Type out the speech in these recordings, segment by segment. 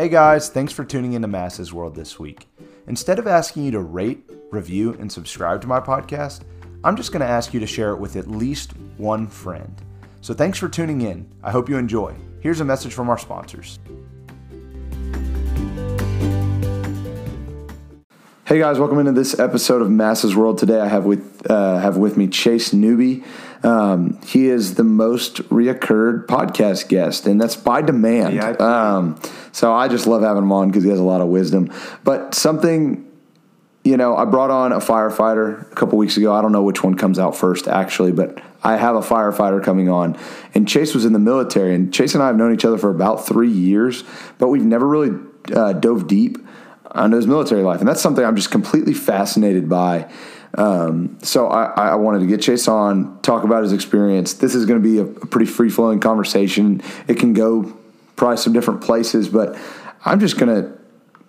Hey guys, thanks for tuning into Masses World this week. Instead of asking you to rate, review, and subscribe to my podcast, I'm just going to ask you to share it with at least one friend. So thanks for tuning in. I hope you enjoy. Here's a message from our sponsors. Hey guys, welcome into this episode of Masses World. Today I have with uh, have with me Chase Newby. Um, he is the most reoccurred podcast guest, and that's by demand. Yeah, um, so I just love having him on because he has a lot of wisdom. But something, you know, I brought on a firefighter a couple weeks ago. I don't know which one comes out first, actually, but I have a firefighter coming on. And Chase was in the military, and Chase and I have known each other for about three years, but we've never really uh, dove deep onto his military life. And that's something I'm just completely fascinated by. Um, so I, I, wanted to get Chase on, talk about his experience. This is going to be a, pretty free flowing conversation. It can go probably some different places, but I'm just going to,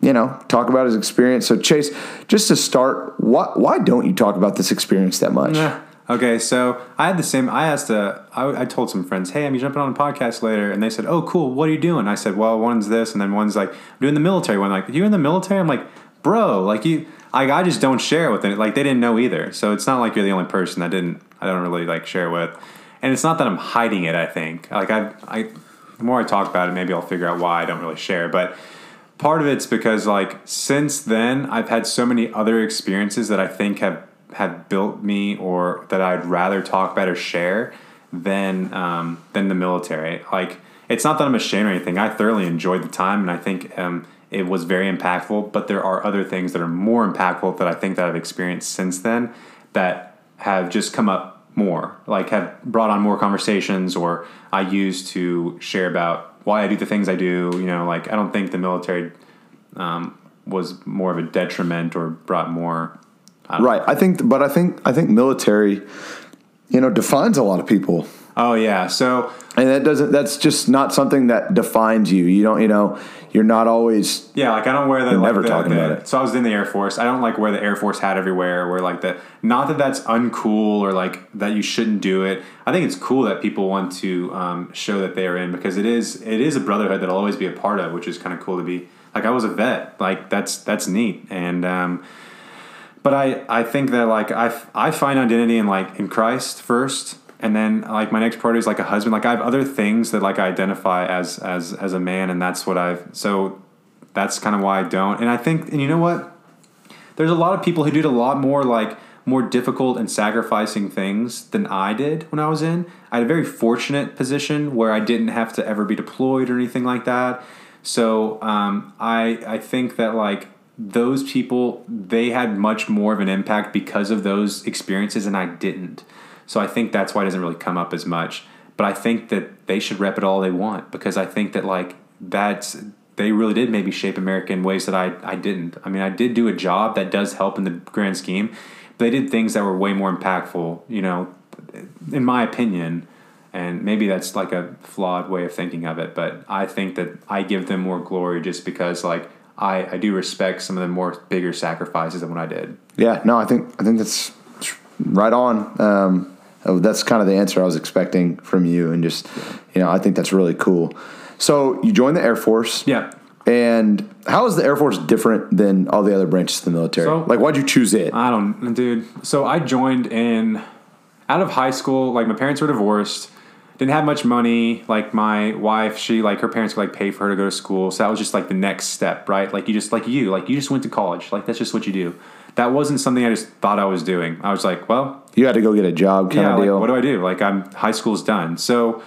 you know, talk about his experience. So Chase, just to start, why, why don't you talk about this experience that much? Okay, so I had the same. I asked, a, I, I told some friends, "Hey, I'm jumping on a podcast later," and they said, "Oh, cool. What are you doing?" I said, "Well, one's this, and then one's like I'm doing the military one." Like, you in the military? I'm like, bro, like you, I, I just don't share it with it. Like they didn't know either, so it's not like you're the only person that didn't. I don't really like share with, and it's not that I'm hiding it. I think like I, I, the more I talk about it, maybe I'll figure out why I don't really share, but. Part of it's because like since then I've had so many other experiences that I think have have built me or that I'd rather talk about or share than um, than the military. Like it's not that I'm ashamed or anything. I thoroughly enjoyed the time, and I think um, it was very impactful. But there are other things that are more impactful that I think that I've experienced since then that have just come up more, like have brought on more conversations, or I use to share about why I do the things I do. You know, like I don't think the military um, was more of a detriment or brought more I right. I think, but I think I think military, you know, defines a lot of people. Oh yeah. So and that doesn't. That's just not something that defines you. You don't. You know. You're not always. Yeah, like I don't wear the. Like never the, talking the, about it. So I was in the Air Force. I don't like wear the Air Force hat everywhere. Where like the not that that's uncool or like that you shouldn't do it. I think it's cool that people want to um, show that they are in because it is it is a brotherhood that I'll always be a part of, which is kind of cool to be. Like I was a vet. Like that's that's neat and. Um, but I, I think that like I, I find identity in like in Christ first and then like my next priority is like a husband. Like I have other things that like I identify as as as a man and that's what I've so that's kind of why I don't. And I think and you know what? There's a lot of people who did a lot more like more difficult and sacrificing things than I did when I was in. I had a very fortunate position where I didn't have to ever be deployed or anything like that. So um, I I think that like those people they had much more of an impact because of those experiences and I didn't. So I think that's why it doesn't really come up as much. But I think that they should rep it all they want because I think that like that's they really did maybe shape America in ways that I, I didn't. I mean, I did do a job that does help in the grand scheme, but they did things that were way more impactful, you know, in my opinion. And maybe that's like a flawed way of thinking of it, but I think that I give them more glory just because like I, I do respect some of the more bigger sacrifices than what I did. Yeah, no, I think I think that's right on. Um, Oh, that's kind of the answer I was expecting from you, and just you know, I think that's really cool. So you joined the Air Force. Yeah. And how is the Air Force different than all the other branches of the military? So, like, why'd you choose it? I don't, dude. So I joined in out of high school. Like, my parents were divorced didn't have much money. Like my wife, she like her parents could like pay for her to go to school. So that was just like the next step, right? Like you just like you, like you just went to college. Like that's just what you do. That wasn't something I just thought I was doing. I was like, well, you had to go get a job kind yeah, of deal. Like, what do I do? Like I'm high school's done. So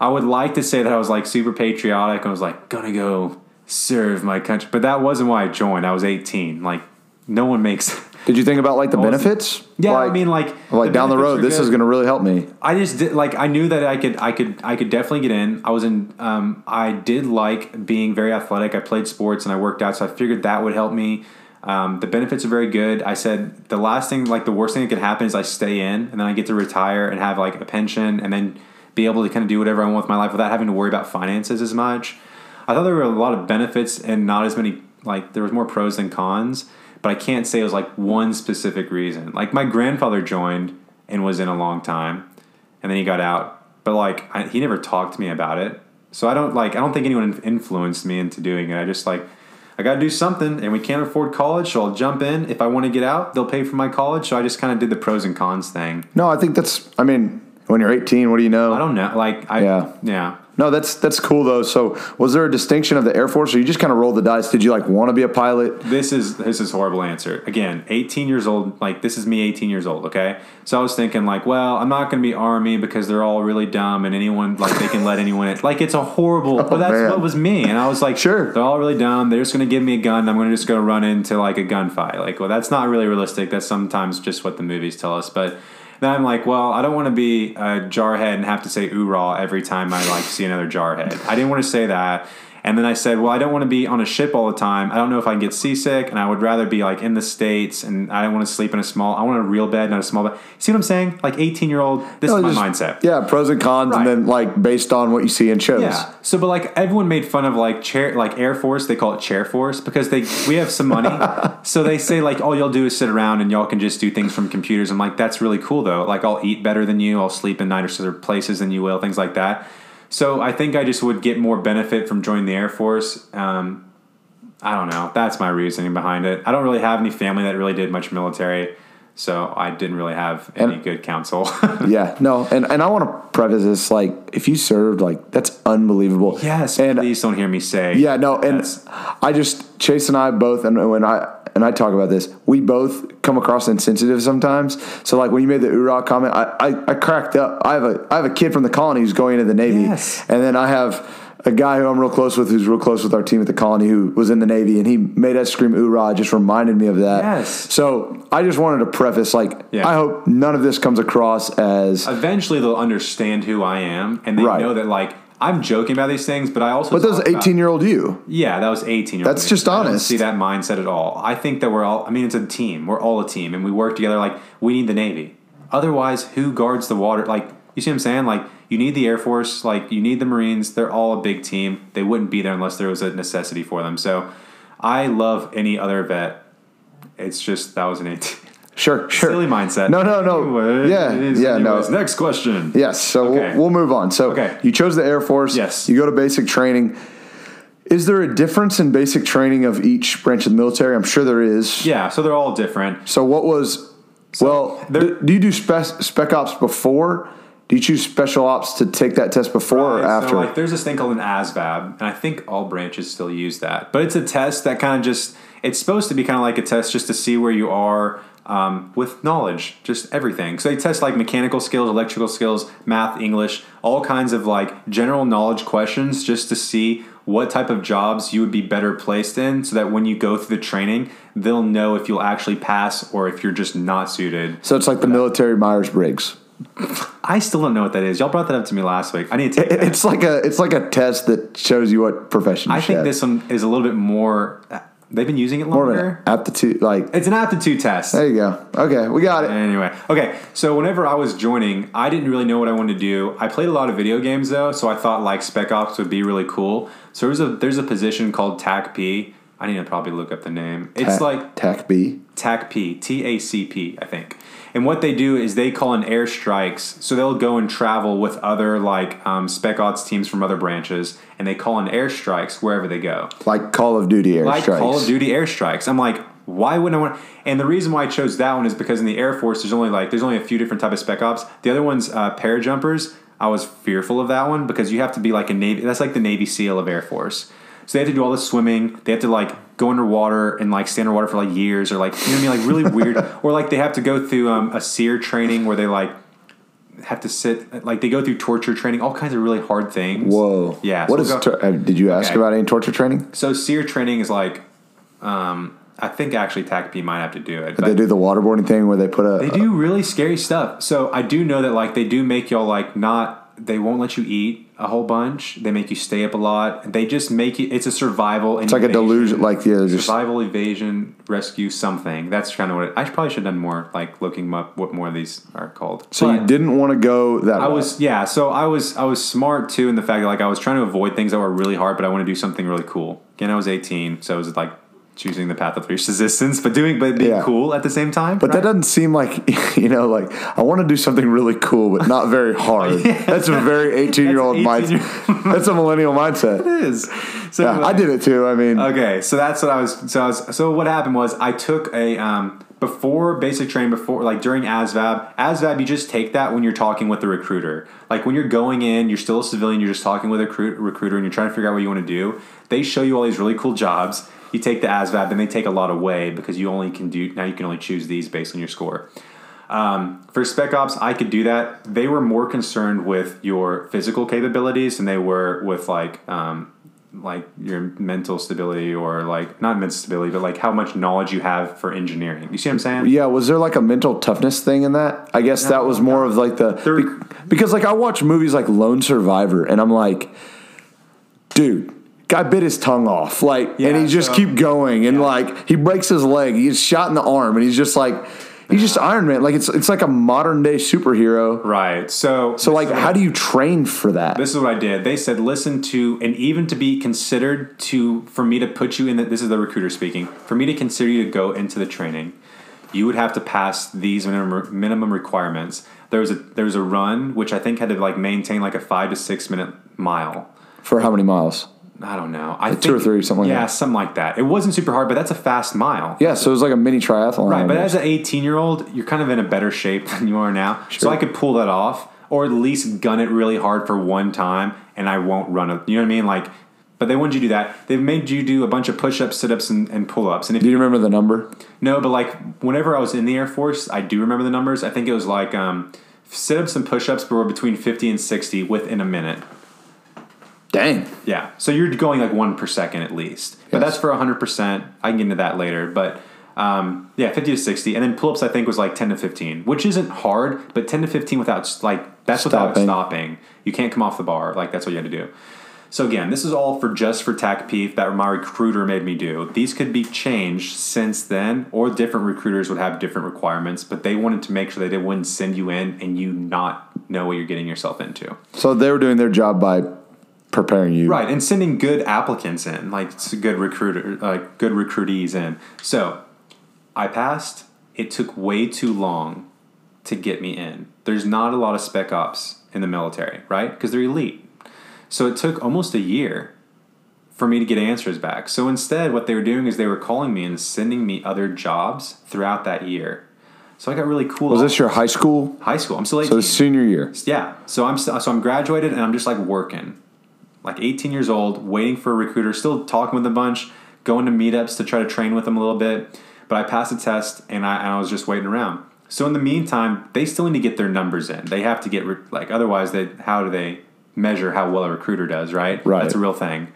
I would like to say that I was like super patriotic. I was like gonna go serve my country, but that wasn't why I joined. I was 18. Like no one makes Did you think about like the benefits? Yeah, like, I mean, like like the down the road, this good. is going to really help me. I just did like I knew that I could, I could, I could definitely get in. I was in. Um, I did like being very athletic. I played sports and I worked out, so I figured that would help me. Um, the benefits are very good. I said the last thing, like the worst thing that could happen, is I stay in and then I get to retire and have like a pension and then be able to kind of do whatever I want with my life without having to worry about finances as much. I thought there were a lot of benefits and not as many. Like there was more pros than cons but I can't say it was like one specific reason. Like my grandfather joined and was in a long time, and then he got out, but like I, he never talked to me about it. So I don't like I don't think anyone influenced me into doing it. I just like I got to do something, and we can't afford college, so I'll jump in. If I want to get out, they'll pay for my college. So I just kind of did the pros and cons thing. No, I think that's. I mean, when you're 18, what do you know? I don't know. Like I Yeah. yeah. No, that's that's cool though. So, was there a distinction of the Air Force, or you just kind of rolled the dice? Did you like want to be a pilot? This is this is horrible answer. Again, 18 years old. Like this is me, 18 years old. Okay, so I was thinking like, well, I'm not going to be army because they're all really dumb and anyone like they can let anyone in. Like it's a horrible. Oh, but that's Oh, man. what was me, and I was like, Sure. they're all really dumb. They're just going to give me a gun. I'm going to just go run into like a gunfight. Like, well, that's not really realistic. That's sometimes just what the movies tell us, but. Then I'm like, well, I don't want to be a jarhead and have to say "oorah" every time I like see another jarhead. I didn't want to say that. And then I said, well, I don't want to be on a ship all the time. I don't know if I can get seasick, and I would rather be like in the states, and I don't want to sleep in a small. I want a real bed, not a small bed. See what I'm saying? Like 18 year old. This No, is my just- mindset. Yeah, pros and cons, Right. and then like based on what you see in shows. Yeah. So, but like everyone made fun of like chair, like Air Force. They call it Chair Force because they we have some money. so they say like all y'all do is sit around and y'all can just do things from computers. I'm like that's really cool though. Like I'll eat better than you. I'll sleep in nicer places than you will. Things like that. So I think I just would get more benefit from joining the Air Force. Um, I don't know. That's my reasoning behind it. I don't really have any family that really did much military. So I didn't really have any And- good counsel. Yeah, no, and, and I want to preface this like if you served, like that's unbelievable. yes, and please don't hear me say. yeah, no, and Yes. I just Chase and I both, and when I and I talk about this, we both come across insensitive sometimes. So like when you made the Oorah comment, I, I I cracked up. I have a I have a kid from the colony who's going into the Navy, Yes. and then I have. A guy who I'm real close with, who's real close with our team at the colony, who was in the Navy, and he made us scream "Oorah!" Just reminded me of that. Yes. So I just wanted to preface, like, Yeah. I hope none of this comes across as eventually they'll understand who I am and they Right. know that like I'm joking about these things, but I also But those talk 18 year old you. yeah, that was 18 year old. That's just I don't honest. see that mindset at all. I think that we're all. I mean, it's a team. We're all a team, and we work together. Like we need the Navy. Otherwise, who guards the water? Like you see what I'm saying? Like you need the Air Force. Like you need the Marines. They're all a big team. They wouldn't be there unless there was a necessity for them. So I love any other vet. It's just that was an 18. Sure, sure. Silly mindset. No, no, no. Anyway, Yeah, yeah, no. Next question. Yes, so Okay. we'll, we'll move on. So Okay. you chose the Air Force. Yes. You go to basic training. Is there a difference in basic training of each branch of the military? I'm sure there is. Yeah, so they're all different. So what was, well, there- do, do you do spec, spec ops before? Do you choose special ops to take that test before or after? So like, there's this thing called an ASVAB, and I think all branches still use that. But it's a test that kind of just it's supposed to be kind of like a test just to see where you are um, with knowledge, just everything. So they test like mechanical skills, electrical skills, math, English, all kinds of like general knowledge questions, just to see what type of jobs you would be better placed in, so that when you go through the training, they'll know if you'll actually pass or if you're just not suited. so it's like the military Myers Briggs. I still don't know what that is. Y'all brought that up to me last week. I need to take that. It's like a it's like a test that shows you what profession I think have. this one is a little bit more. Uh, they've been using it more of an longer. aptitude. Like It's an aptitude test. there you go. Okay, we got it. Anyway, okay. So whenever I was joining, I didn't really know what I wanted to do. I played a lot of video games though, so I thought like Spec Ops would be really cool. So there's a there's a position called TAC P. I need to probably look up the name. It's Tac- like TAC B. TAC P, T A C P, I think. And what they do is they call in airstrikes. So they'll go and travel with other like um, Spec Ops teams from other branches, and they call in airstrikes wherever they go. like Call of Duty airstrikes. like Call of Duty airstrikes. I'm like, why wouldn't I want? And the reason why I chose that one is because in the Air Force, there's only like there's only a few different type of spec ops. The other one's uh, parajumpers. I was fearful of that one because you have to be like a navy. That's like the Navy SEAL of Air Force. So they have to do all this swimming. They have to like go underwater and like stay underwater for like years or like you know what I mean, like really weird. Or like they have to go through um, a SERE training where they like have to sit like they go through torture training, all kinds of really hard things. Whoa. Yeah. What so is? we'll go- tor- uh, did you ask Okay. about any torture training? so SERE training is like, um, I think actually TACP might have to do it. Did they do the waterboarding thing where they put a? they do really scary stuff. So I do know that like they do make y'all like not. They won't let you eat a whole bunch. They make you stay up a lot. They just make you. It's a survival. It's like a delusion. Like yeah, just Survival, evasion, rescue, something. That's kind of what it, I probably should have done more, like looking up what more of these are called. so you didn't want to go that. I route. was yeah, so I was I was smart too in the fact that like I was trying to avoid things that were really hard, but I want to do something really cool. Again, I was 18, so it was like choosing the path of least resistance, but doing but being Yeah. cool at the same time. But that doesn't seem like you know, like I want to do something really cool, but not very hard. That's a very eighteen-year-old mindset. That's a millennial mindset. It is. So Yeah, I did it too. I mean, Okay, so that's what I was. So I was. So what happened was I took a um, before basic training, before like during ASVAB. ASVAB, you just take that when you're talking with the recruiter. Like when you're going in, you're still a civilian. You're just talking with a recruit, recruiter, and you're trying to figure out what you want to do. They show you all these really cool jobs. You take the ASVAB, and they take a lot away because you only can do now. You can only choose these based on your score. Um, for Spec Ops, I could do that. They were more concerned with your physical capabilities than they were with like um, like your mental stability or like not mental stability, but like how much knowledge you have for engineering. You see what I'm saying? yeah, was there like a mental toughness thing in that? I guess that was more of like the There- because like I watch movies like Lone Survivor, and I'm like, dude. Guy bit his tongue off, like, and he just so- keep going, and like he breaks his leg, he gets shot in the arm, and he's just like, he's just Iron Man, like it's it's like a modern day superhero. Right. So So like, how do you train for that? This is what I did. They said, listen to, and even to be considered to, for me to put you in the, this is the recruiter speaking, for me to consider you to go into the training, you would have to pass these minimum, minimum requirements. There was a, there was a run, which I think had to like maintain like a five to six minute mile. For how many miles? I don't know. I two or three, something like yeah, that. something like that. It wasn't super hard, but that's a fast mile. Yeah, so it was like a mini triathlon. Right, but as an 18 year old, you're kind of in a better shape than you are now. So I could pull that off, or at least gun it really hard for one time, and I won't run it. You know what I mean? Like, but they wanted you to do that. They've made you do a bunch of push ups, sit ups, and, and pull ups. And if do you remember the number? no, but like whenever I was in the Air Force, I do remember the numbers. I think it was like um, sit ups and push ups were between 50 and 60 within a minute. Dang. Yeah. So you're going like one per second at least. But that's for 100%. I can get into that later. But um, yeah, 50 to 60. And then pull ups, I think, was like 10 to 15, which isn't hard, but 10 to 15 without, like, that's without Stopping. stopping. You can't come off the bar. Like, that's what you had to do. So again, this is all for just for TAC PEEF that my recruiter made me do. These could be changed since then, or different recruiters would have different requirements, but they wanted to make sure that they wouldn't send you in and you not know what you're getting yourself into. So they were doing their job by preparing you. Right, and sending good applicants in, like good recruiter, like good recruitees in. So, I passed. It took way too long to get me in. There's not a lot of spec ops in the military, right? Because they're elite. So it took almost a year for me to get answers back. So instead, what they were doing is they were calling me and sending me other jobs throughout that year. So I got really cool. Was this your high school? high school? I'm still 18. So senior year. Yeah. So I'm so I'm graduated and I'm just like working, like 18 years old, waiting for a recruiter, still talking with a bunch, going to meetups to try to train with them a little bit. But I passed the test and I, and I was just waiting around. So in the meantime, they still need to get their numbers in. They have to get re- like otherwise they how do they measure how well a recruiter does? Right. Right. That's a real thing.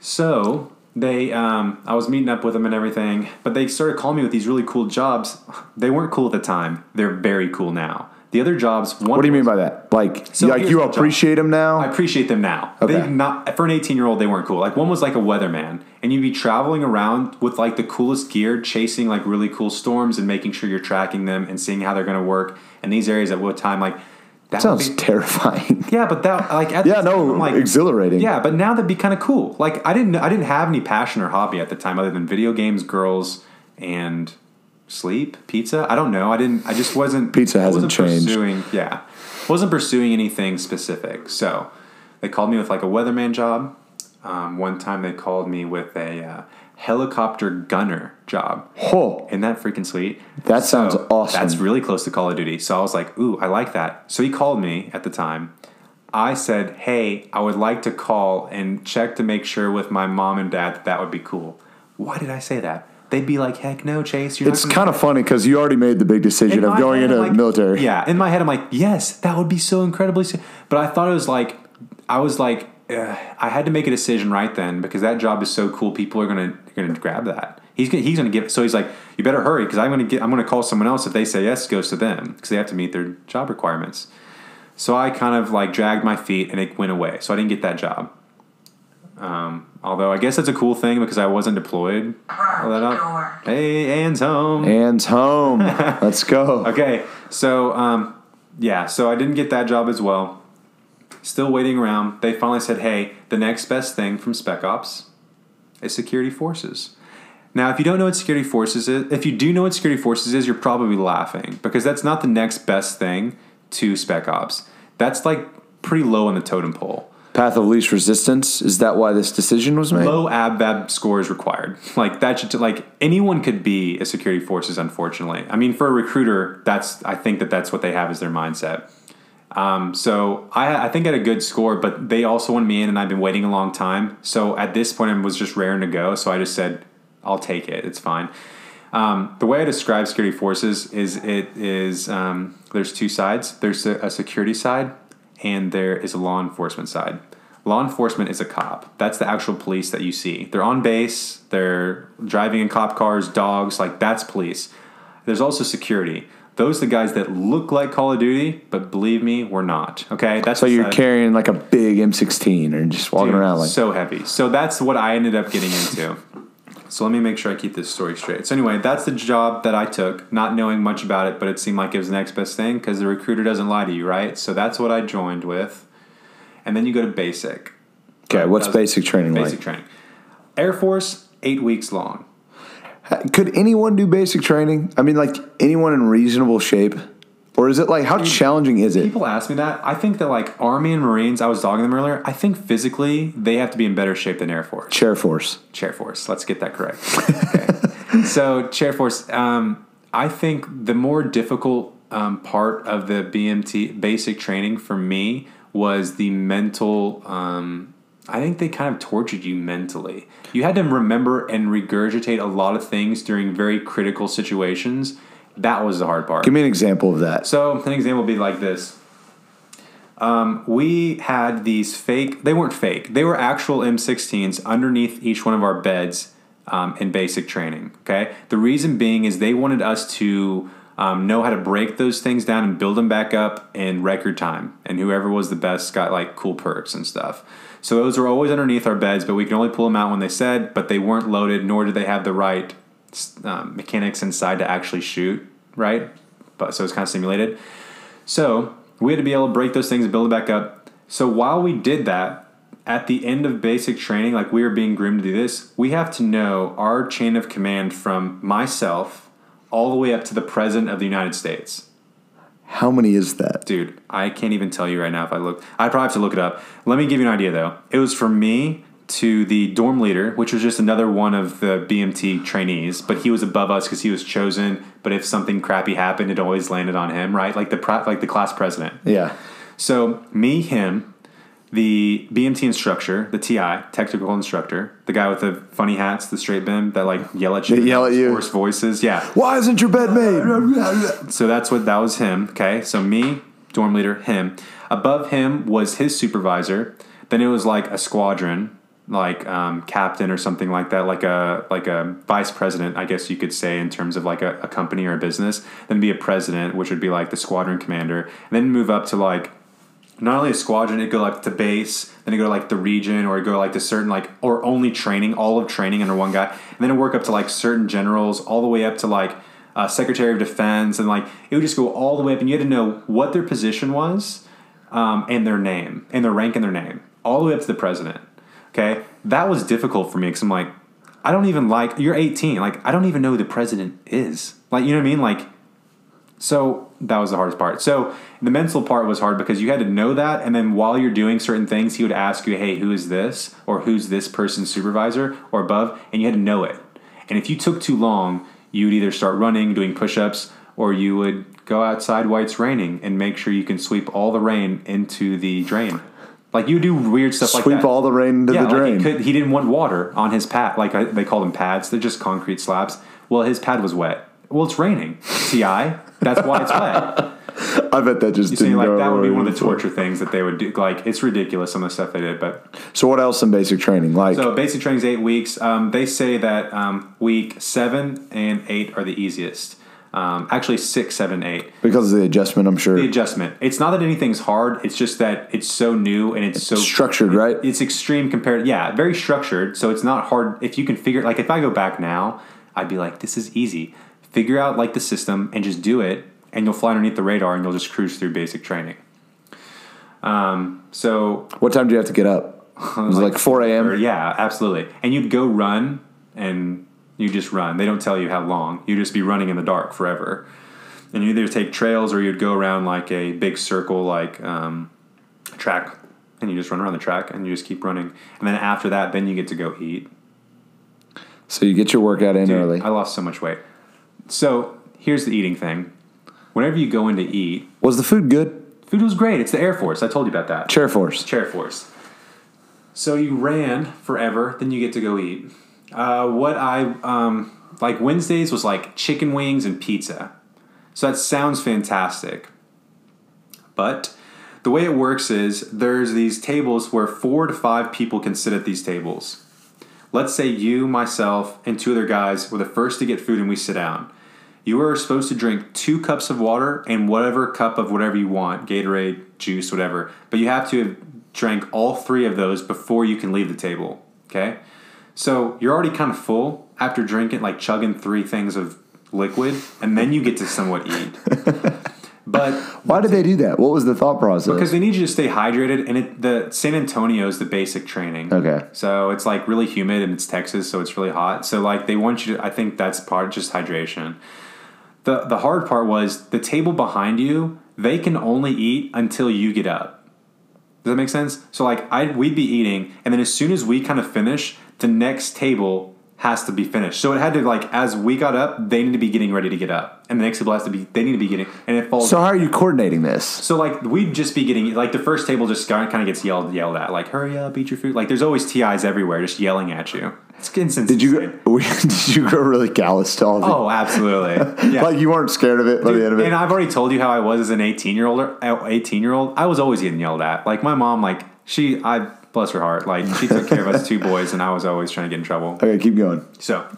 So they, um, I was meeting up with them and everything, but they started calling me with these really cool jobs. They weren't cool at the time. They're very cool now. The other jobs. One What do you mean by that? Like, So like you the job. appreciate them now? I appreciate them now. Okay. They not for an 18 year old they weren't cool. Like one was like a weatherman, and you'd be traveling around with like the coolest gear, chasing like really cool storms and making sure you're tracking them and seeing how they're going to work in these areas at what time. Like that Sounds be, terrifying. yeah, but that like at yeah, the time, no, I'm like exhilarating. yeah, but now that'd be kind of cool. Like I didn't I didn't have any passion or hobby at the time other than video games, girls, and sleep, pizza. I don't know. I didn't. I just wasn't. Pizza hasn't wasn't changed. Pursuing, yeah, wasn't pursuing anything specific. So they called me with like a weatherman job. Um, one time they called me with a uh, helicopter gunner job. Oh, Isn't that freaking sweet? That sounds awesome. That's really close to Call of Duty. So I was like, ooh, I like that. So he called me at the time. I said, hey, I would like to call and check to make sure with my mom and dad that that would be cool. Why did I say that? They'd be like, heck no, Chase. You're it's kind of funny because you already made the big decision in of going head, into like- military. Yeah, in my head, I'm like, yes, that would be so incredibly. si-" But I thought it was like, I was like, uh, I had to make a decision right then because that job is so cool. People are gonna gonna grab that. He's gonna, he's gonna give. So he's like, you better hurry because I'm gonna get. I'm gonna call someone else. If they say yes, it goes to them because they have to meet their job requirements. So I kind of like dragged my feet and it went away. So I didn't get that job. Um, although I guess that's a cool thing because I wasn't deployed. Pull that up. Hey, Anne's home. Anne's home. Let's go. Okay, so um, yeah, so I didn't get that job as well. Still waiting around. They finally said, "Hey, the next best thing from Spec Ops is security forces." Now, if you don't know what security forces is, if you do know what security forces is, you're probably laughing because that's not the next best thing to Spec Ops. That's like pretty low on the totem pole. Path of least resistance. Is that why this decision was made? Low ASVAB score is required. Like that should like anyone could be a security forces. Unfortunately, I mean for a recruiter, that's I think that that's what they have as their mindset. Um, so I, I think I had a good score, but they also wanted me in, and I've been waiting a long time. So at this point, I was just raring to go. So I just said, I'll take it. It's fine. Um, the way I describe security forces is it is um, there's two sides. There's a, a security side, and there is a law enforcement side. Law enforcement is a cop. That's the actual police that you see. They're on base. They're driving in cop cars, dogs. Like that's police. There's also security. Those are the guys that look like Call of Duty, but believe me, we're not. Okay, that's So you're side- carrying like a big M16 or just walking Dude, around like so heavy. So that's what I ended up getting into. So let me make sure I keep this story straight. So anyway, that's the job that I took, not knowing much about it, but it seemed like it was the next best thing because the recruiter doesn't lie to you, right? So that's what I joined with, and then you go to basic. Okay, what's basic training Basic like? training. Air Force, eight weeks long. Could anyone do basic training? I mean, like anyone in reasonable shape, or is it like how challenging is it? People ask me that. I think that like Army and Marines, I was dogging them earlier. I think physically they have to be in better shape than Air Force. Chair force. Chair Force. Let's get that correct. Okay. so Chair Force. Um, I think the more difficult um, part of the BMT basic training for me was the mental. Um, I think they kind of tortured you mentally. You had to remember and regurgitate a lot of things during very critical situations. That was the hard part. Give me an example of that. So an example would be like this. Um, we had these fake. They weren't fake. They were actual M16s underneath each one of our beds um, in basic training. Okay. The reason being is they wanted us to um, know how to break those things down and build them back up in record time. And whoever was the best got like cool perks and stuff. So those were always underneath our beds, but we could only pull them out when they said. But they weren't loaded, nor did they have the right um, mechanics inside to actually shoot. Right. But so it's kind of simulated. So we had to be able to break those things and build it back up. So while we did that, at the end of basic training, like we were being groomed to do this, we have to know our chain of command from myself all the way up to the president of the United States. How many is that? Dude, I can't even tell you right now if I look. I probably have to look it up. Let me give you an idea though. It was for me to the dorm leader, which was just another one of the BMT trainees, but he was above us because he was chosen. But if something crappy happened, it always landed on him, right? Like the like the class president. Yeah. So me, him, the BMT instructor, the TI technical instructor, the guy with the funny hats, the straight bim that like yell at you, They yell at you. hoarse voices, yeah. Why isn't your bed made? So that's what that was him. Okay, so me, dorm leader, him. Above him was his supervisor. Then it was like a squadron, like um, captain or something like that, like a like a vice president, I guess you could say, in terms of like a, a company or a business. Then be a president, which would be like the squadron commander. And then move up to like not only a squadron, it'd go like to base, then it go to like the region, or it go like to certain like or only training, all of training under one guy, and then it work up to like certain generals, all the way up to like uh, Secretary of Defense, and like it would just go all the way up, and you had to know what their position was, um, and their name, and their rank and their name, all the way up to the president. Okay, that was difficult for me because I'm like, I don't even like you're 18, like I don't even know who the president is, like you know what I mean, like so that was the hardest part. So the mental part was hard because you had to know that, and then while you're doing certain things, he would ask you, "Hey, who is this?" or "Who's this person's supervisor?" or above, and you had to know it. And if you took too long, you would either start running, doing push-ups, or you would go outside while it's raining and make sure you can sweep all the rain into the drain. Like you do weird stuff like Sweep that. all the rain into Yeah, the like drain. he, could, he didn't want water on his pad. Like I, they call them pads. They're just concrete slabs. Well, his pad was wet. Well, it's raining. Ti. That's why it's wet. I bet that just You see, like that would be one of the torture things that they would do. Like it's ridiculous some of the stuff they did. But So what else in basic training? Like so basic training is eight weeks. Um, they say that um, week seven and eight are the easiest. Um, actually, six, seven, eight. because of the adjustment, I'm sure. The adjustment. It's not that anything's hard. It's just that it's so new and it's so structured, right? It's extreme compared. Yeah, very structured. So it's not hard if you can figure. Like if I go back now, I'd be like, this is easy. Figure out like the system and just do it, and you'll fly underneath the radar and you'll just cruise through basic training. Um. So What time do you have to get up? It was like, 4 a.m. yeah, absolutely. And you'd go run and You just run. They don't tell you how long. You just be running in the dark forever. And you either take trails or you'd go around like a big circle, like um, track, and you just run around the track and you just keep running. And then after that, then you get to go eat. So you get your workout in Dude, early. I lost so much weight. So here's the eating thing. Whenever you go in to eat, Was the food good? food was great. It's the Air Force. I told you about that. Chair force. Chair Force. So you ran forever, then you get to go eat. Uh, what I um, like Wednesdays was like chicken wings and pizza. So that sounds fantastic. But the way it works is there's these tables where four to five people can sit at these tables. Let's say you, myself, and two other guys were the first to get food and we sit down. You are supposed to drink two cups of water and whatever cup of whatever you want Gatorade, juice, whatever. But you have to have drank all three of those before you can leave the table. Okay? So you're already kind of full after drinking, like chugging three things of liquid, and then you get to somewhat eat. but Why did they do that? What was the thought process? because they need you to stay hydrated, and it, the San Antonio is the basic training. Okay. So it's like really humid, and it's Texas, so it's really hot. So like they want you to. I think that's part just hydration. the The hard part was the table behind you. They can only eat until you get up. Does that make sense? So like I we'd be eating, and then as soon as we kind of finish, the next table has to be finished. So it had to like as we got up, they need to be getting ready to get up, and the next table has to be they need to be getting, and it falls. so how are you coordinating this? So like we'd just be getting like the first table just kind of gets yelled yelled at like hurry up eat your food like there's always TIs everywhere just yelling at you. It's insane. Did you did you grow really callous to all of it? Oh, absolutely. Yeah. Like you weren't scared of it by the end of it. and I've already told you how I was as an 18 year old. 18 year old, I was always getting yelled at. Like my mom, like she, I bless her heart, like she took care of us two boys, and I was always trying to get in trouble. okay, keep going. So,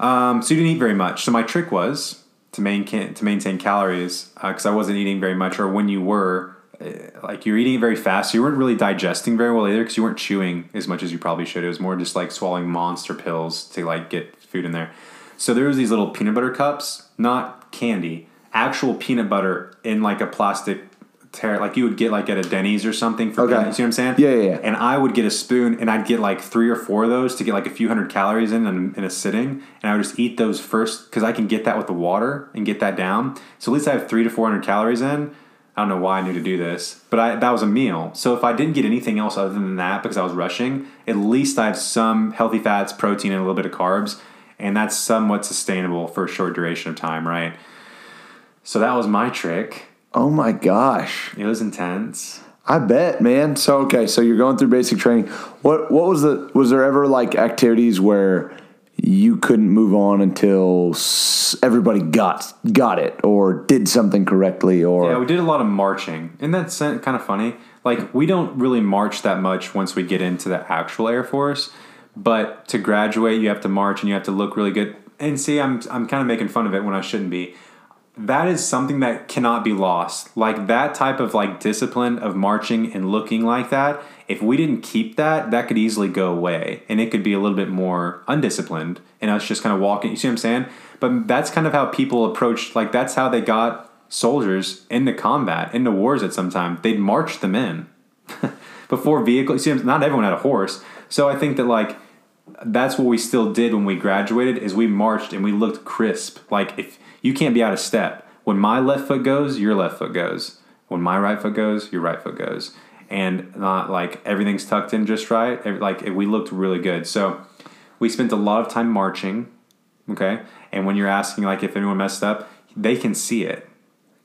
um, so you didn't eat very much. So my trick was to maintain to maintain calories because I wasn't eating very much, or when you were, uh, like you're eating very fast. So you weren't really digesting very well either because you weren't chewing as much as you probably should. It was more just like swallowing monster pills to like get food in there. So there was these little peanut butter cups, not candy, actual peanut butter in like a plastic tear, like you would get like at a Denny's or something for Okay. peanut- you see what I'm saying? Yeah, yeah, yeah. And I would get a spoon and I'd get like three or four of those to get like a few hundred calories in in, in a sitting. And I would just eat those first because I can get that with the water and get that down. So at least I have three to four hundred calories in. I don't know why I knew to do this, but I, that was a meal. So if I didn't get anything else other than that because I was rushing, at least I have some healthy fats, protein, and a little bit of carbs. And that's somewhat sustainable for a short duration of time, right? So that was my trick. Oh my gosh. It was intense. I bet, man. So okay, so you're going through basic training. What what was the was there ever like activities where you couldn't move on until everybody got got it or did something correctly or Yeah, we did a lot of marching, and that's kind of funny. Like we don't really march that much once we get into the actual Air Force, but to graduate, you have to march and you have to look really good. And see, I'm I'm kind of making fun of it when I shouldn't be. That is something that cannot be lost. Like that type of like discipline of marching and looking like that. If we didn't keep that, that could easily go away, and it could be a little bit more undisciplined, and us just kind of walking. You see what I'm saying? But that's kind of how people approached, Like that's how they got soldiers into combat, into wars at some time. They'd march them in before vehicles. You See, not everyone had a horse, so I think that like that's what we still did when we graduated is we marched and we looked crisp. Like if you can't be out of step. When my left foot goes, your left foot goes. When my right foot goes, your right foot goes. And not like everything's tucked in just right. Like we looked really good. So we spent a lot of time marching. Okay. And when you're asking like if anyone messed up, they can see it.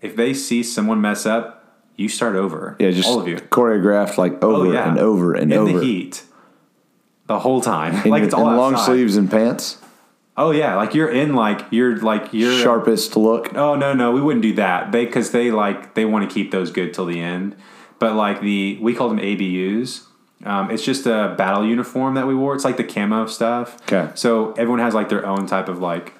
If they see someone mess up, you start over. yeah, just all of you. choreographed like over Oh, yeah. and over and in over. In the heat. The whole time. Like it's all long outside. sleeves and pants. Oh yeah, like you're in like you're like you're Sharpest look. Oh no no, we wouldn't do that. They because they like they want to keep those good till the end. But like the we call them ABUs. Um, it's just a battle uniform that we wore. It's like the camo stuff. Okay. So everyone has like their own type of like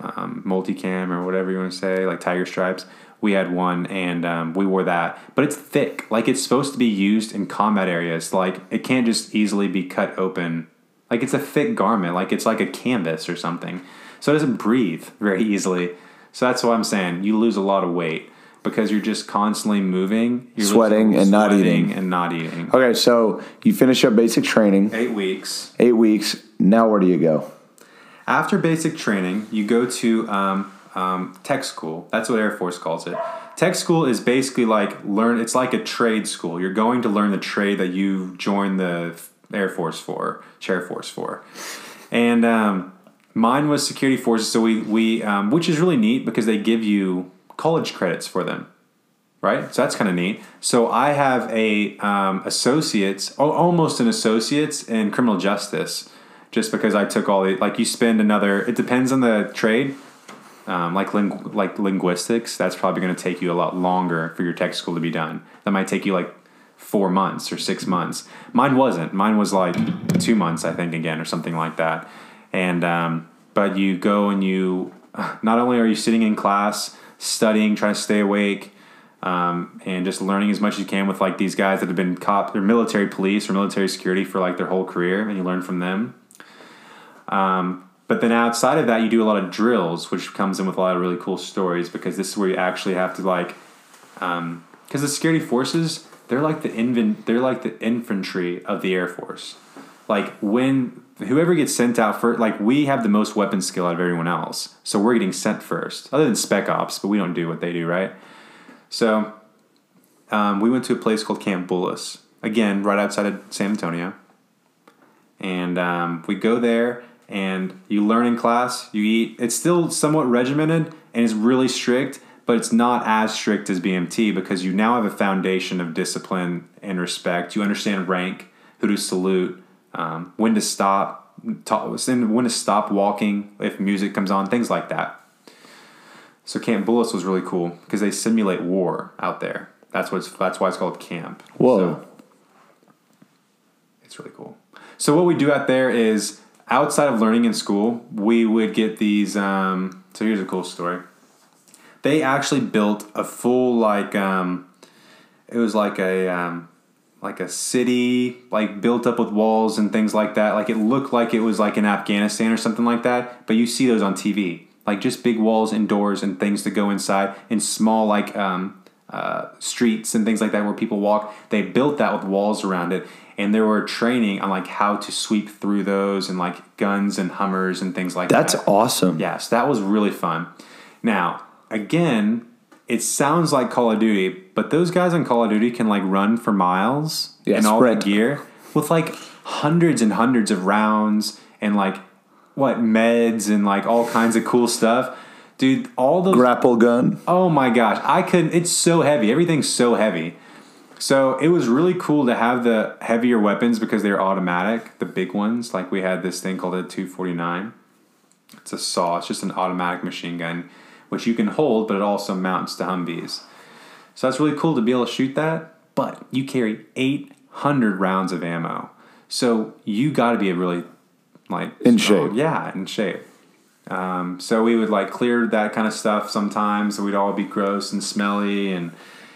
um, multicam or whatever you want to say, like tiger stripes. We had one and um, we wore that, but it's thick. Like it's supposed to be used in combat areas. Like it can't just easily be cut open. Like it's a thick garment. Like it's like a canvas or something. So it doesn't breathe very easily. So that's what I'm saying. You lose a lot of weight because you're just constantly moving, you're Sweating and not eating. and not eating. Okay, so you finish up basic training, Eight weeks. eight weeks. Now where do you go? After basic training, you go to um, um, tech school. That's what Air Force calls it. Tech school is basically like learn. It's like a trade school. You're going to learn the trade that you joined the Air Force for, Chair Force for, and um, mine was security forces. So we we um, which is really neat because they give you college credits for them right? So that's kind of neat. So I have a um, associates, almost an associates in criminal justice, just because I took all the like you spend another. It depends on the trade. Um, like ling- like linguistics, that's probably going to take you a lot longer for your tech school to be done. That might take you like four months or six months. Mine wasn't. Mine was like two months, I think, again, or something like that. And um, but you go and you not only are you sitting in class studying, trying to stay awake, um, and just learning as much as you can with like these guys that have been cop or military police or military security for like their whole career, and you learn from them. Um, but then outside of that, you do a lot of drills, which comes in with a lot of really cool stories because this is where you actually have to like, because um, the security forces they're like the invent they're like the infantry of the Air Force. Like when whoever gets sent out first, like we have the most weapon skill out of everyone else, so we're getting sent first. Other than Spec Ops, but we don't do what they do, right? So um, we went to a place called Camp Bullis, again right outside of San Antonio, and um, we go there and you learn in class. You eat. It's still somewhat regimented and it's really strict, but it's not as strict as BMT because you now have a foundation of discipline and respect. You understand rank, who to salute, um, when to stop, when to stop walking if music comes on, things like that. So Camp Bullis was really cool because they simulate war out there. That's what's that's why it's called camp. Whoa. So, it's really cool. So what we do out there is outside of learning in school, we would get these. Um, so here's a cool story. They actually built a full like um, it was like a um, like a city like built up with walls and things like that. Like it looked like it was like in Afghanistan or something like that. But you see those on TV, like just big walls and doors and things to go inside, and small like um, uh, streets and things like that where people walk. They built that with walls around it, and they were training on like how to sweep through those and like guns and Hummers and things like That's that. That's awesome. Yes, that was really fun. Now, again, it sounds like Call of Duty, but those guys on Call of Duty can like run for miles Yeah, and all the gear with like hundreds and hundreds of rounds and like what meds and like all kinds of cool stuff. Dude, all the Grapple gun. Oh my gosh, I couldn't. It's so heavy. Everything's so heavy. So it was really cool to have the heavier weapons because they're automatic, the big ones. Like we had this thing called a 249. It's a SAW. It's just an automatic machine gun, which you can hold, but it also mounts to Humvees. So that's really cool to be able to shoot that. But you carry 800 rounds of ammo, so you got to be a really like In strong- shape. Yeah, in shape. Um, so we would like clear that kind of stuff sometimes. So we'd all be gross and smelly, and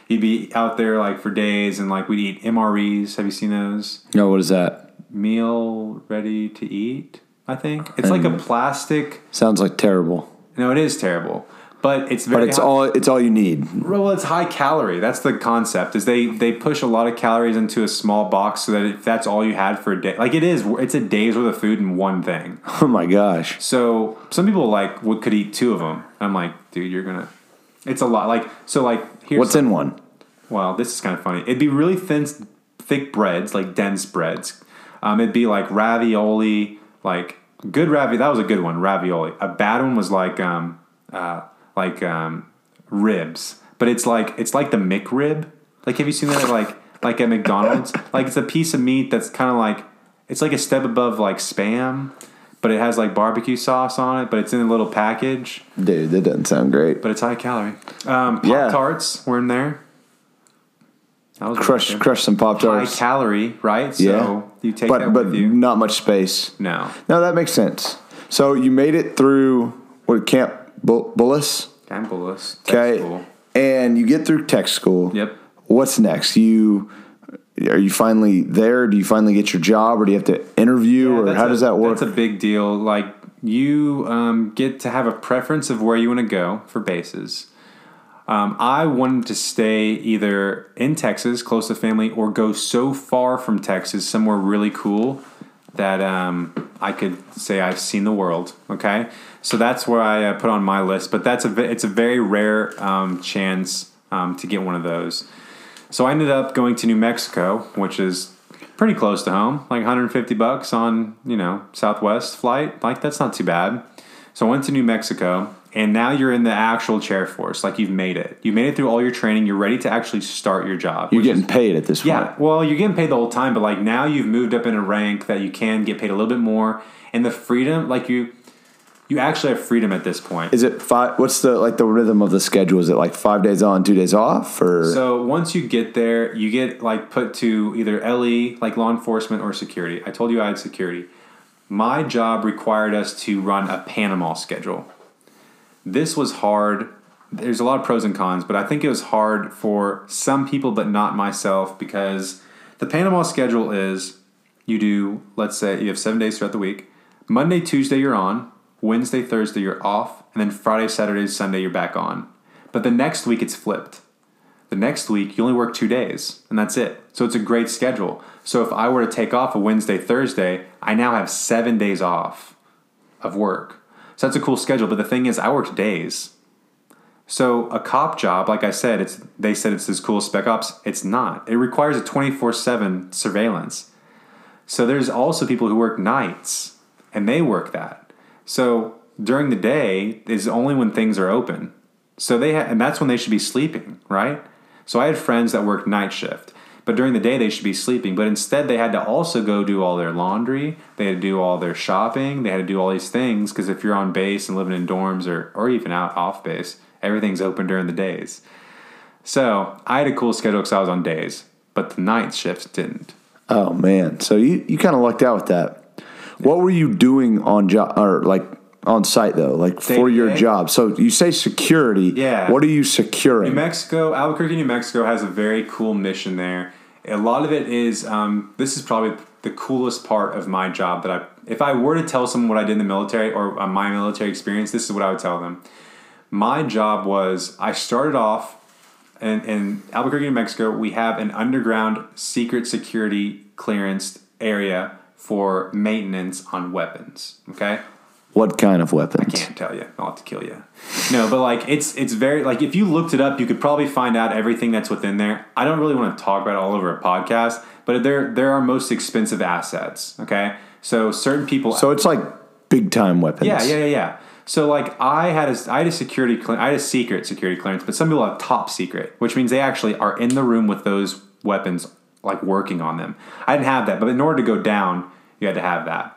you'd be out there like for days, and like we'd eat MREs. Have you seen those? No, what is that? Meal ready to eat. I think it's like a plastic. Sounds like terrible. No, it is terrible, but it's very. But it's high- all it's all you need. well, it's high calorie. That's the concept. Is they they push a lot of calories into a small box so that if that's all you had for a day, like it is, it's a day's worth of food in one thing. Oh my gosh. So some people like would could eat two of them. I'm like, dude, you're gonna. It's a lot. Like so, like here's What's in one? well, this is kind of funny. It'd be really thin, thick breads, like dense breads. Um, it'd be like ravioli, like good ravioli. That was a good one, ravioli. A bad one was like um, uh, like um, ribs, but it's like it's like the McRib. Like, have you seen that? at, Like like at McDonald's, like it's a piece of meat that's kind of like it's like a step above like spam, but it has like barbecue sauce on it, but it's in a little package, Dude, that doesn't sound great. but it's high calorie. Um, Pop Yeah. tarts were in there. That was Crush good. crush some Pop Tarts. high calorie, right? So Yeah. you take But that but with you. not much space. No, No, that makes sense. So you made it through what Camp Bu- Bullis? Campbell's. Okay. Cool. And you get through tech school. Yep. What's next? You are you finally there? Do you finally get your job or do you have to interview Yeah, or how a- does that work? That's a big deal. Like you um, get to have a preference of where you want to go for bases. Um, I wanted to stay either in Texas, close to family, or go so far from Texas, somewhere really cool that um, I could say I've seen the world. Okay, so that's where I uh, put on my list. But that's a it's a very rare um, chance um, to get one of those. So I ended up going to New Mexico, which is pretty close to home, like 150 bucks on you know Southwest flight. Like that's not too bad. So I went to New Mexico, and now you're in the actual chair force. Like you've made it. You made it through all your training. You're ready to actually start your job. You're getting is- paid at this point. yeah, well, you're getting paid the whole time, but like now you've moved up in a rank that you can get paid a little bit more, and the freedom, like you, you actually have freedom at this point. Is it five? What's the like the rhythm of the schedule? Is it like five days on, two days off, or So once you get there, you get like put to either LE, like law enforcement, or security. I told you I had security. My job required us to run a Panama schedule. This was hard. There's a lot of pros and cons, but I think it was hard for some people, but not myself, because the Panama schedule is you do, let's say, you have seven days throughout the week. Monday, Tuesday, you're on. Wednesday, Thursday, you're off. And then Friday, Saturday, Sunday, you're back on. But the next week, it's flipped. The next week, you only work two days, and that's it. So it's a great schedule. So if I were to take off a Wednesday, Thursday, I now have seven days off of work. So that's a cool schedule. But the thing is, I worked days. So a cop job, like I said, it's they said it's this cool spec ops. It's not. It requires a twenty four seven surveillance. So there's also people who work nights, and they work that. So during the day is only when things are open. So they ha- and that's when they should be sleeping, right? So I had friends that worked night shift, but during the day they should be sleeping. But instead they had to also go do all their laundry. They had to do all their shopping. They had to do all these things because if you're on base and living in dorms or or even out off base, everything's open during the days. So I had a cool schedule because I was on days, but the night shifts didn't. oh man? So you you kind of lucked out with that. What were you doing on job or like on site though, like for your job? So you say security. Yeah. What are you securing? New Mexico, Albuquerque, New Mexico has a very cool mission there. A lot of it is um, this is probably the coolest part of my job that I if I were to tell someone what I did in the military or uh, my military experience, this is what I would tell them. My job was I started off in, in Albuquerque, New Mexico. We have an underground secret security clearance area for maintenance on weapons. Okay, what kind of weapons? I can't tell you. I'll have to kill you. No, but like it's it's very like if you looked it up, you could probably find out everything that's within there. I don't really want to talk about it all over a podcast, but they're they're our most expensive assets. Okay, so certain people. So it's like big time weapons. yeah, yeah, yeah, yeah. So like I had a I had a security I had a secret security clearance, but some people have top secret, which means they actually are in the room with those weapons, like working on them. I didn't have that, but in order to go down, you had to have that.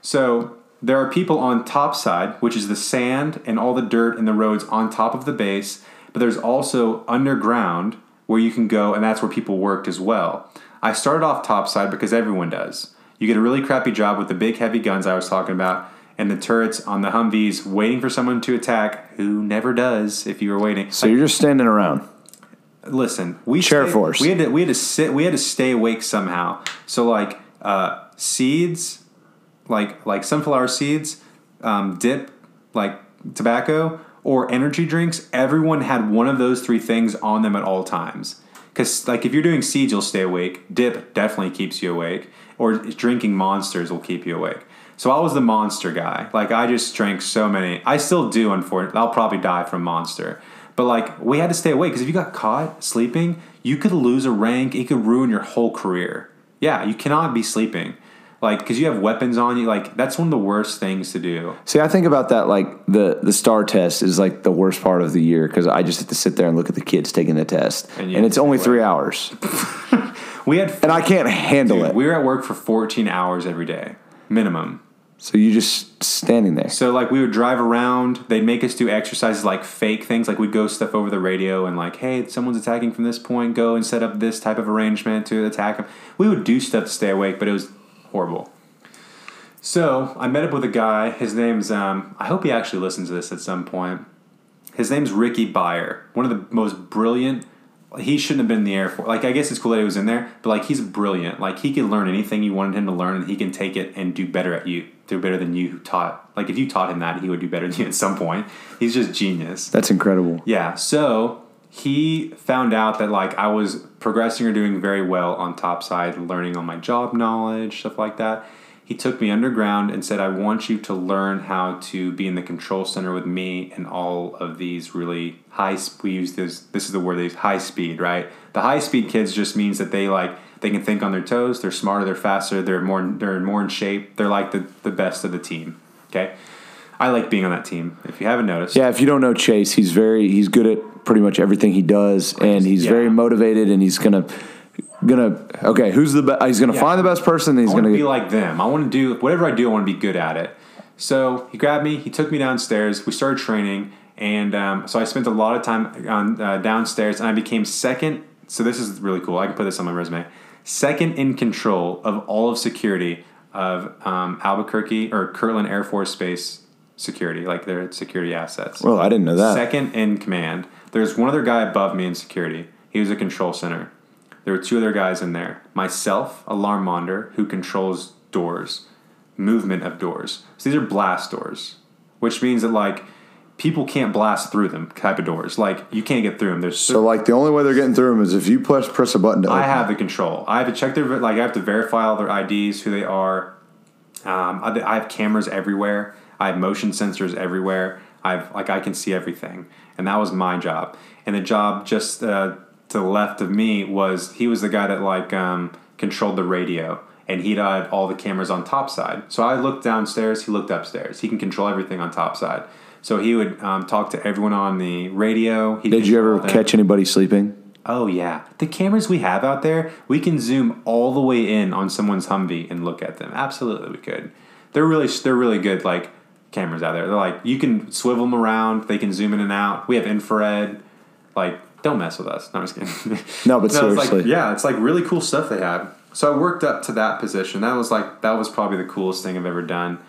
So there are people on top side, which is the sand and all the dirt and the roads on top of the base, but there's also underground where you can go, and that's where people worked as well. I started off top side because everyone does. You get a really crappy job with the big heavy guns I was talking about, and the turrets on the Humvees waiting for someone to attack, who never does if you were waiting. So you're just standing around. Listen, we Chair stayed- force. We had to we had to sit we had to stay awake somehow. So like uh, seeds, like like sunflower seeds, um, dip, like tobacco or energy drinks. Everyone had one of those three things on them at all times. Because like if you're doing seeds, you'll stay awake. Dip definitely keeps you awake, or drinking monsters will keep you awake. So I was the monster guy. Like I just drank so many. I still do. Unfortunately, I'll probably die from monster. But like we had to stay awake because if you got caught sleeping, you could lose a rank. It could ruin your whole career. Yeah, you cannot be sleeping. Like because you have weapons on you. Like that's one of the worst things to do. See, I think about that like the the STAAR test is like the worst part of the year because I just have to sit there and look at the kids taking the test, And and, it's only three hours, We had and I can't handle Dude, it. we were at work for 14 hours every day minimum. So you just standing there. So like we would drive around, they'd make us do exercises like fake things, like we'd go stuff over the radio and like, hey, someone's attacking from this point, go and set up this type of arrangement to attack them. We would do stuff to stay awake, but it was horrible. So I met up with a guy. His name's um, I hope he actually listens to this at some point. His name's Ricky Byer, one of the most brilliant. He shouldn't have been in the Air Force. Like I guess it's cool that he was in there, but like he's brilliant. Like he could learn anything you wanted him to learn, and he can take it and do better at you, do better than you who taught. Like if you taught him that, he would do better than you at some point. He's just genius. That's incredible. Yeah. So he found out that like I was progressing or doing very well on top side, learning on my job knowledge, stuff like that. He took me underground and said, I want you to learn how to be in the control center with me and all of these really high we use this this is the word they use, high speed, right? The high speed kids just means that they like they can think on their toes, they're smarter, they're faster, they're more they're more in shape, they're like the, the best of the team. Okay. I like being on that team. If you haven't noticed. Yeah, if you don't know Chase, he's very he's good at pretty much everything he does, and he's Yeah. very motivated, and he's gonna gonna okay. Who's the best? He's gonna Yeah. find the best person. And he's I gonna to be like them. I want to do whatever I do. I want to be good at it. So he grabbed me. He took me downstairs. We started training, and um, so I spent a lot of time on uh, downstairs, and I became second. So this is really cool. I can put this on my resume. Second in control of all of security of um, Albuquerque or Kirtland Air Force Base security, like their security assets. Well, I didn't know that. Second in command. There's one other guy above me in security. He was a control center. There were two other guys in there. Myself, alarm monitor, who controls doors, movement of doors. So these are blast doors, which means that like people can't blast through them type of doors. Like you can't get through them. There's So like the only way they're getting through them is if you press press a button to open. I have the control. I have to check their like I have to verify all their IDs, who they are. Um, I, I have cameras everywhere. I have motion sensors everywhere. I've like I can see everything, and that was my job. And the job just uh, to the left of me was he was the guy that like um, controlled the radio, and he'd had all the cameras on top side. So I looked downstairs. He looked upstairs. He can control everything on top side. So he would um, talk to everyone on the radio. He Did you ever catch anybody sleeping? Oh yeah, the cameras we have out there, we can zoom all the way in on someone's Humvee and look at them. Absolutely, we could. They're really they're really good like cameras out there. They're like you can swivel them around. They can zoom in and out. We have infrared. Like don't mess with us. No, I'm just kidding. No, but it's like, seriously. yeah, it's like really cool stuff they had. So I worked up to that position. That was like that was probably the coolest thing I've ever done,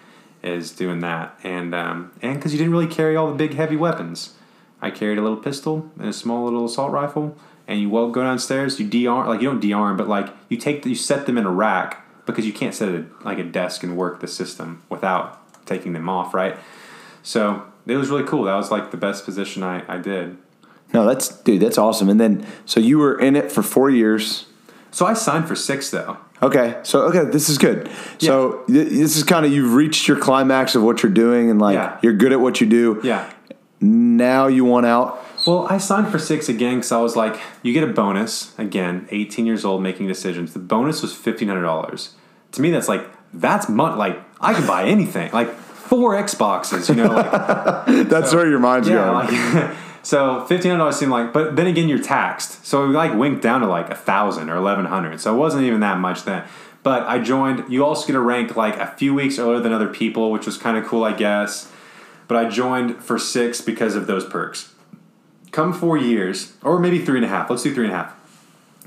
is doing that. And um, and because you didn't really carry all the big heavy weapons, I carried a little pistol and a small little assault rifle. And you well go downstairs, you de-arm like you don't de-arm, but like you take the, you set them in a rack because you can't set it like a desk and work the system without taking them off, right? So it was really cool. That was like the best position I, I did. No, that's dude, that's awesome. And then so you were in it for four years. So I signed for six though. Okay, so okay, this is good. So th- this is kind of you've reached your climax of what you're doing, and like Yeah. you're good at what you do. Yeah. Now you want out. Well, I signed for six again because I was like, you get a bonus. Again, 18 years old, making decisions. The bonus was $1,500. To me, that's like, that's money. Like, I can buy anything. Like, four Xboxes, you know? Like, That's where your mind's yeah, going. like, so $1,500 seemed like, but then again, you're taxed. So we like winked down to like a 1000 or 1100 So it wasn't even that much then. But I joined, you also get a rank like a few weeks earlier than other people, which was kind of cool, I guess. But I joined for six because of those perks come four years, or maybe three and a half. Let's do three and a half.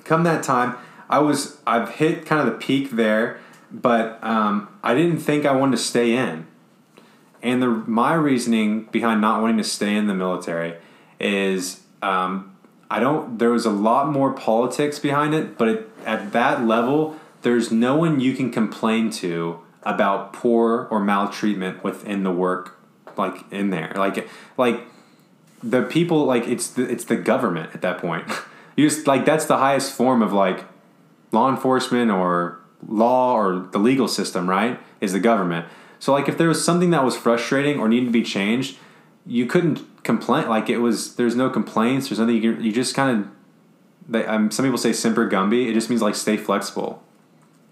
Come that time, I was I've hit kind of the peak there, but um, I didn't think I wanted to stay in. And the my reasoning behind not wanting to stay in the military is um, I don't. There was a lot more politics behind it, but it, at that level, there's no one you can complain to about poor or maltreatment within the work, like in there, like like the people like it's the it's the government at that point. You just like that's the highest form of like law enforcement or law or the legal system, right? Is the government. So like if there was something that was frustrating or needed to be changed, you couldn't complain. Like it was there's no complaints. There's nothing you can, you just kind of. They, um, some people say semper gumby. It just means like stay flexible.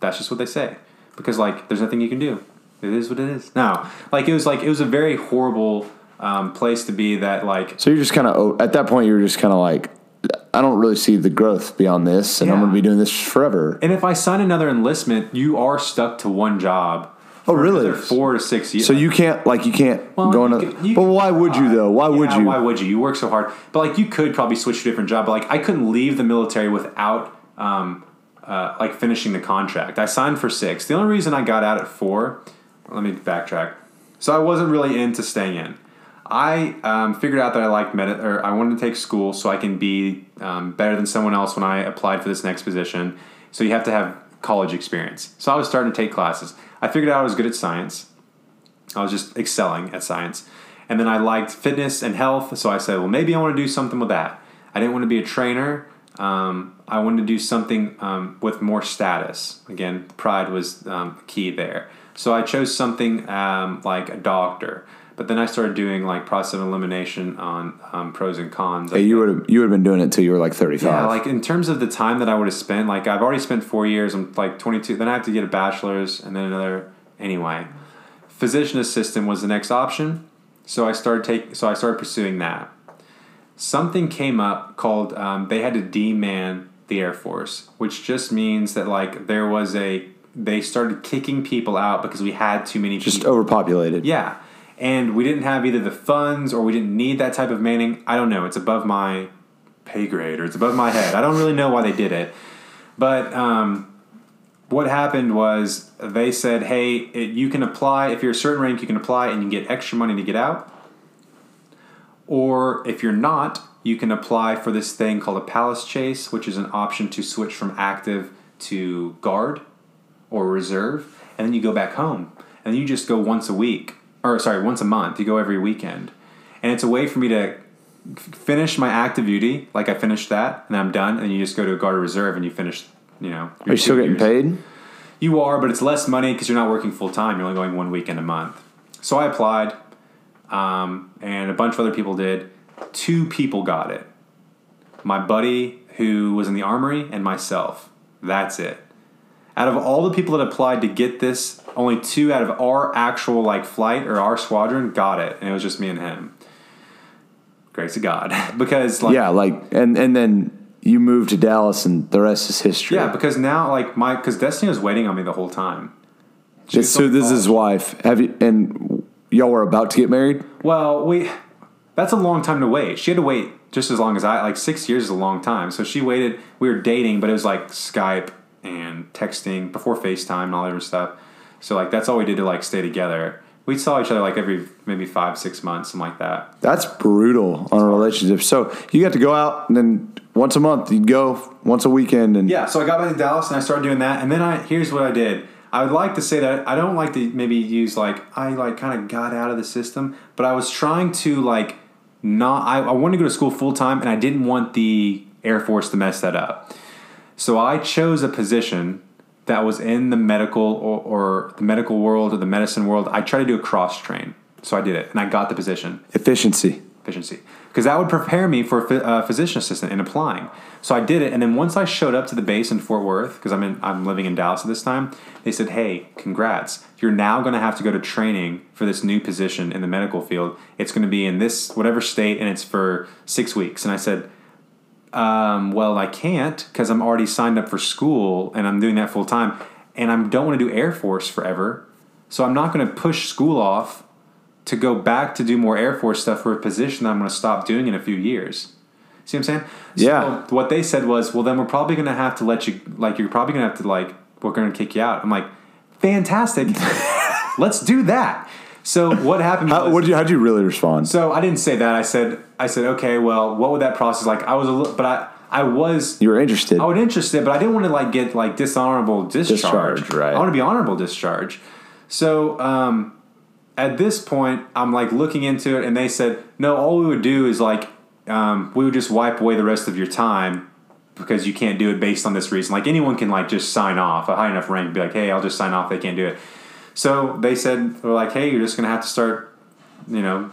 That's just what they say because like there's nothing you can do. It is what it is. Now, like it was like it was a very horrible um, place to be. That like So you're just kind of at that point you're just kind of like, I don't really see the growth beyond this, and I'm going to be doing this forever. And if I sign another enlistment, you are stuck to one job. Oh, really? Four to six years. So you can't like you can't Well, go into. could- you but why would you though? Why would you? Why would you? You work so hard, but like you could probably switch to a different job. But like I couldn't leave the military without um, uh, like finishing the contract. I signed for six. The only reason I got out at four. Let me backtrack. So I wasn't really into staying in. I um, figured out that I liked med or I wanted to take school so I can be um, better than someone else when I applied for this next position. So you have to have college experience. So I was starting to take classes. I figured out I was good at science. I was just excelling at science. And then I liked fitness and health, so I said, well, maybe I want to do something with that. I didn't want to be a trainer. um, I wanted to do something um, with more status. Again, pride was um, key there. So I chose something um, like a doctor. But then I started doing like process of elimination on um, pros and cons. Hey, you would have you would have been doing it until you were like thirty five. Yeah, like in terms of the time that I would have spent, like I've already spent four years. I'm like 22. Then I have to get a bachelor's and then another. Anyway, physician assistant was the next option, so I started take. So I started pursuing that. Something came up called um, they had to deman the Air Force, which just means that like there was a they started kicking people out because we had too many just people. overpopulated. Yeah. And we didn't have either the funds or we didn't need that type of manning. I don't know. It's above my pay grade or it's above my head. I don't really know why they did it. But um, what happened was they said, hey, it, you can apply. If you're a certain rank, you can apply and you get extra money to get out. Or if you're not, you can apply for this thing called a palace chase, which is an option to switch from active to guard or reserve. And then you go back home. And you just go once a week or sorry, once a month. You go every weekend, and it's a way for me to f- finish my active duty. Like I finished that, and I'm done. And you just go to a guard reserve, and you finish. You know, Are you still getting paid? You are, but it's less money because you're not working full time. You're only going one weekend a month. So I applied, um, and a bunch of other people did. Two people got it. My buddy who was in the armory and myself. That's it. Out of all the people that applied to get this, only two out of our actual like flight or our squadron got it, and it was just me and him. Grace of God, because like yeah, like and and then you moved to Dallas, and the rest is history. yeah, because now like my because Destiny was waiting on me the whole time. This- so this is his wife. Have you and y'all were about to get married? Well, we that's a long time to wait. She had to wait just as long as I like six years is a long time. So she waited. We were dating, but it was like Skype and texting before FaceTime and all that other stuff. So like that's all we did to like stay together. We saw each other like every maybe five six months, something like that. That's brutal on a relationship. So you got to go out, and then once a month you'd go once a weekend, and Yeah, so I got back to Dallas and I started doing that. And then I here's what I did. I would like to say that I don't like to maybe use like I like kind of got out of the system, but I was trying to like not I, I wanted to go to school full time and I didn't want the Air Force to mess that up. So I chose a position that was in the medical or, or the medical world or the medicine world. I tried to do a cross train. So I did it and I got the position efficiency. efficiency because that would prepare me for a uh, physician assistant in applying. So I did it, and then once I showed up to the base in Fort Worth because I'm in I'm living in Dallas at this time, they said, "Hey, congrats! You're now going to have to go to training for this new position in the medical field. It's going to be in this whatever state, and it's for six weeks." And I said. Um, well, I can't because I'm already signed up for school and I'm doing that full time, and I don't want to do Air Force forever. So I'm not going to push school off to go back to do more Air Force stuff for a position that I'm going to stop doing in a few years. See what I'm saying? Yeah. So what they said was, well, then we're probably going to have to let you, like, you're probably going to have to, like, we're going to kick you out. I'm like, fantastic. Let's do that. So what happened how, what did you, how'd you really respond? so I didn't say that. I said, I said, okay, well, what would that process like? I was a little, but I, I was You were interested. I was interested, but I didn't want to like get like dishonorable discharge. Discharge, right. I want to be honorable discharge. So um, at this point, I'm like looking into it, and they said, no, all we would do is like um, we would just wipe away the rest of your time because you can't do it based on this reason. Like anyone can like just sign off a high enough rank, be like, hey, I'll just sign off. They can't do it. So they said, they're like, hey, you're just gonna have to start, you know,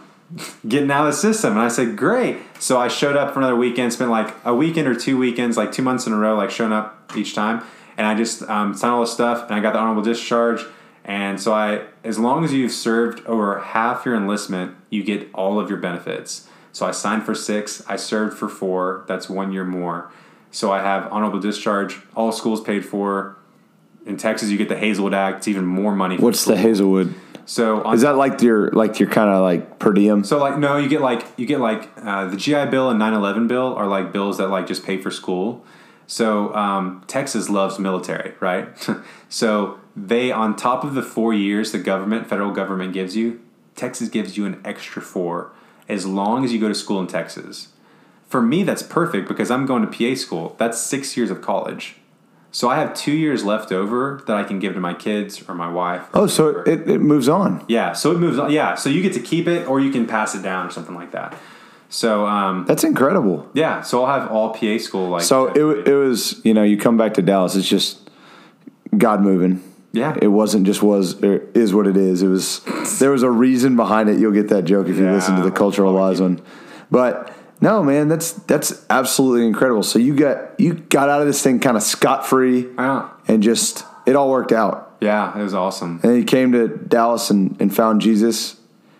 getting out of the system. And I said, great. So I showed up for another weekend, spent like a weekend or two weekends, like two months in a row, like showing up each time. And I just um, signed all this stuff and I got the honorable discharge. And so I, as long as you've served over half your enlistment, you get all of your benefits. So I signed for six, I served for four, that's one year more. So I have honorable discharge, all schools paid for. In Texas, you get the Hazelwood Act, it's even more money. What's the. Hazelwood? So on Is that like your like your kind of like per diem? so like no, you get like you get like uh, the GI Bill and 9/11 bill are like bills that like just pay for school. So um, Texas loves military, right? so they on top of the four years the government, federal government gives you, Texas gives you an extra four as long as you go to school in Texas. For me, that's perfect because I'm going to PA school. That's six years of college. So I have two years left over that I can give to my kids or my wife. or oh, so it, it moves on. Yeah, so it moves on. Yeah, so you get to keep it or you can pass it down or something like that. So um, That's incredible. yeah, so I'll have all PA school like So it, it was, you know, you come back to Dallas, it's just God moving. Yeah. It wasn't just was, or is what it is. It was, there was a reason behind it. You'll get that joke if you listen to the cultural laws one. But no, man, that's, that's absolutely incredible. So you got, you got out of this thing kind of scot free Yeah. and just, it all worked out. yeah, it was awesome. And you came to Dallas and, and found Jesus.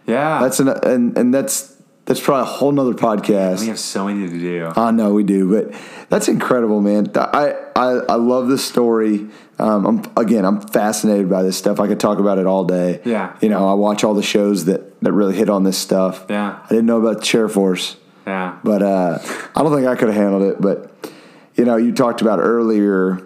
Yeah, That's an, and, and that's, that's probably a whole nother podcast. we have so many to do. I know we do, but that's incredible, man. I I, I love this story. Um, I'm again, I'm fascinated by this stuff. I could talk about it all day. Yeah. you know, I watch all the shows that that really hit on this stuff. Yeah. I didn't know about the Chair Force, Yeah, but uh, I don't think I could have handled it. But you know, you talked about earlier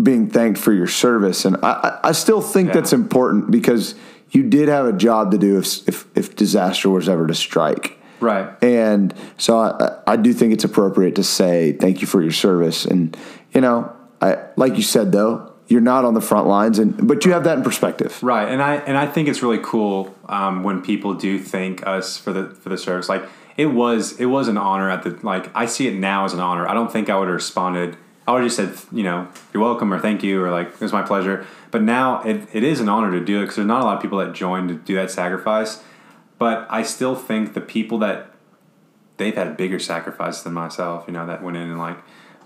being thanked for your service, and I I, still think Yeah. that's important because you did have a job to do if if, if disaster was ever to strike. right. And so I, I do think it's appropriate to say thank you for your service. And you know, I like you said though, you're not on the front lines, and but you have that in perspective. Right, and I and I think it's really cool um, when people do thank us for the for the service. Like it was it was an honor at the like I see it now as an honor. I don't think I would have responded. I would have just said you know you're welcome or thank you or like it was my pleasure. But now it, it is an honor to do it because there's not a lot of people that join to do that sacrifice. But I still think the people that they've had bigger sacrifices than myself, you know, that went in and like,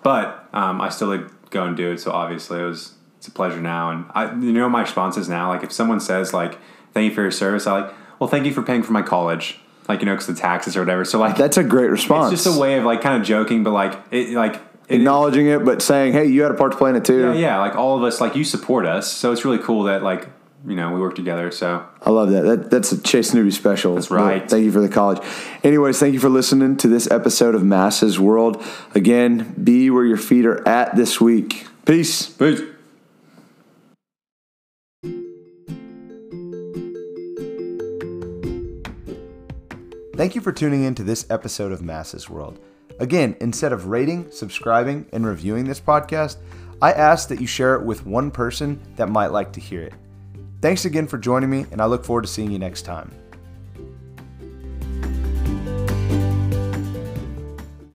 but um, I still like go and do it. So obviously it was, it's a pleasure now. And I, you know, my response is now, like if someone says like, thank you for your service, I like, well, thank you for paying for my college. Like, you know, cause the taxes or whatever. So like, That's a great response. it's just a way of like kind of joking, but like it, like it, acknowledging it, but saying, "Hey, you had a part to play in it too." yeah, yeah, like all of us, like you support us. So it's really cool that like, you know, we work together. So I love that. that. That's a Chase Newby special. That's right. Thank you for the college. Anyways, thank you for listening to this episode of Masses World. Again, be where your feet are at this week. Peace. Peace. Thank you for tuning in to this episode of Masses World. Again, instead of rating, subscribing, and reviewing this podcast, I ask that you share it with one person that might like to hear it. Thanks again for joining me, and I look forward to seeing you next time.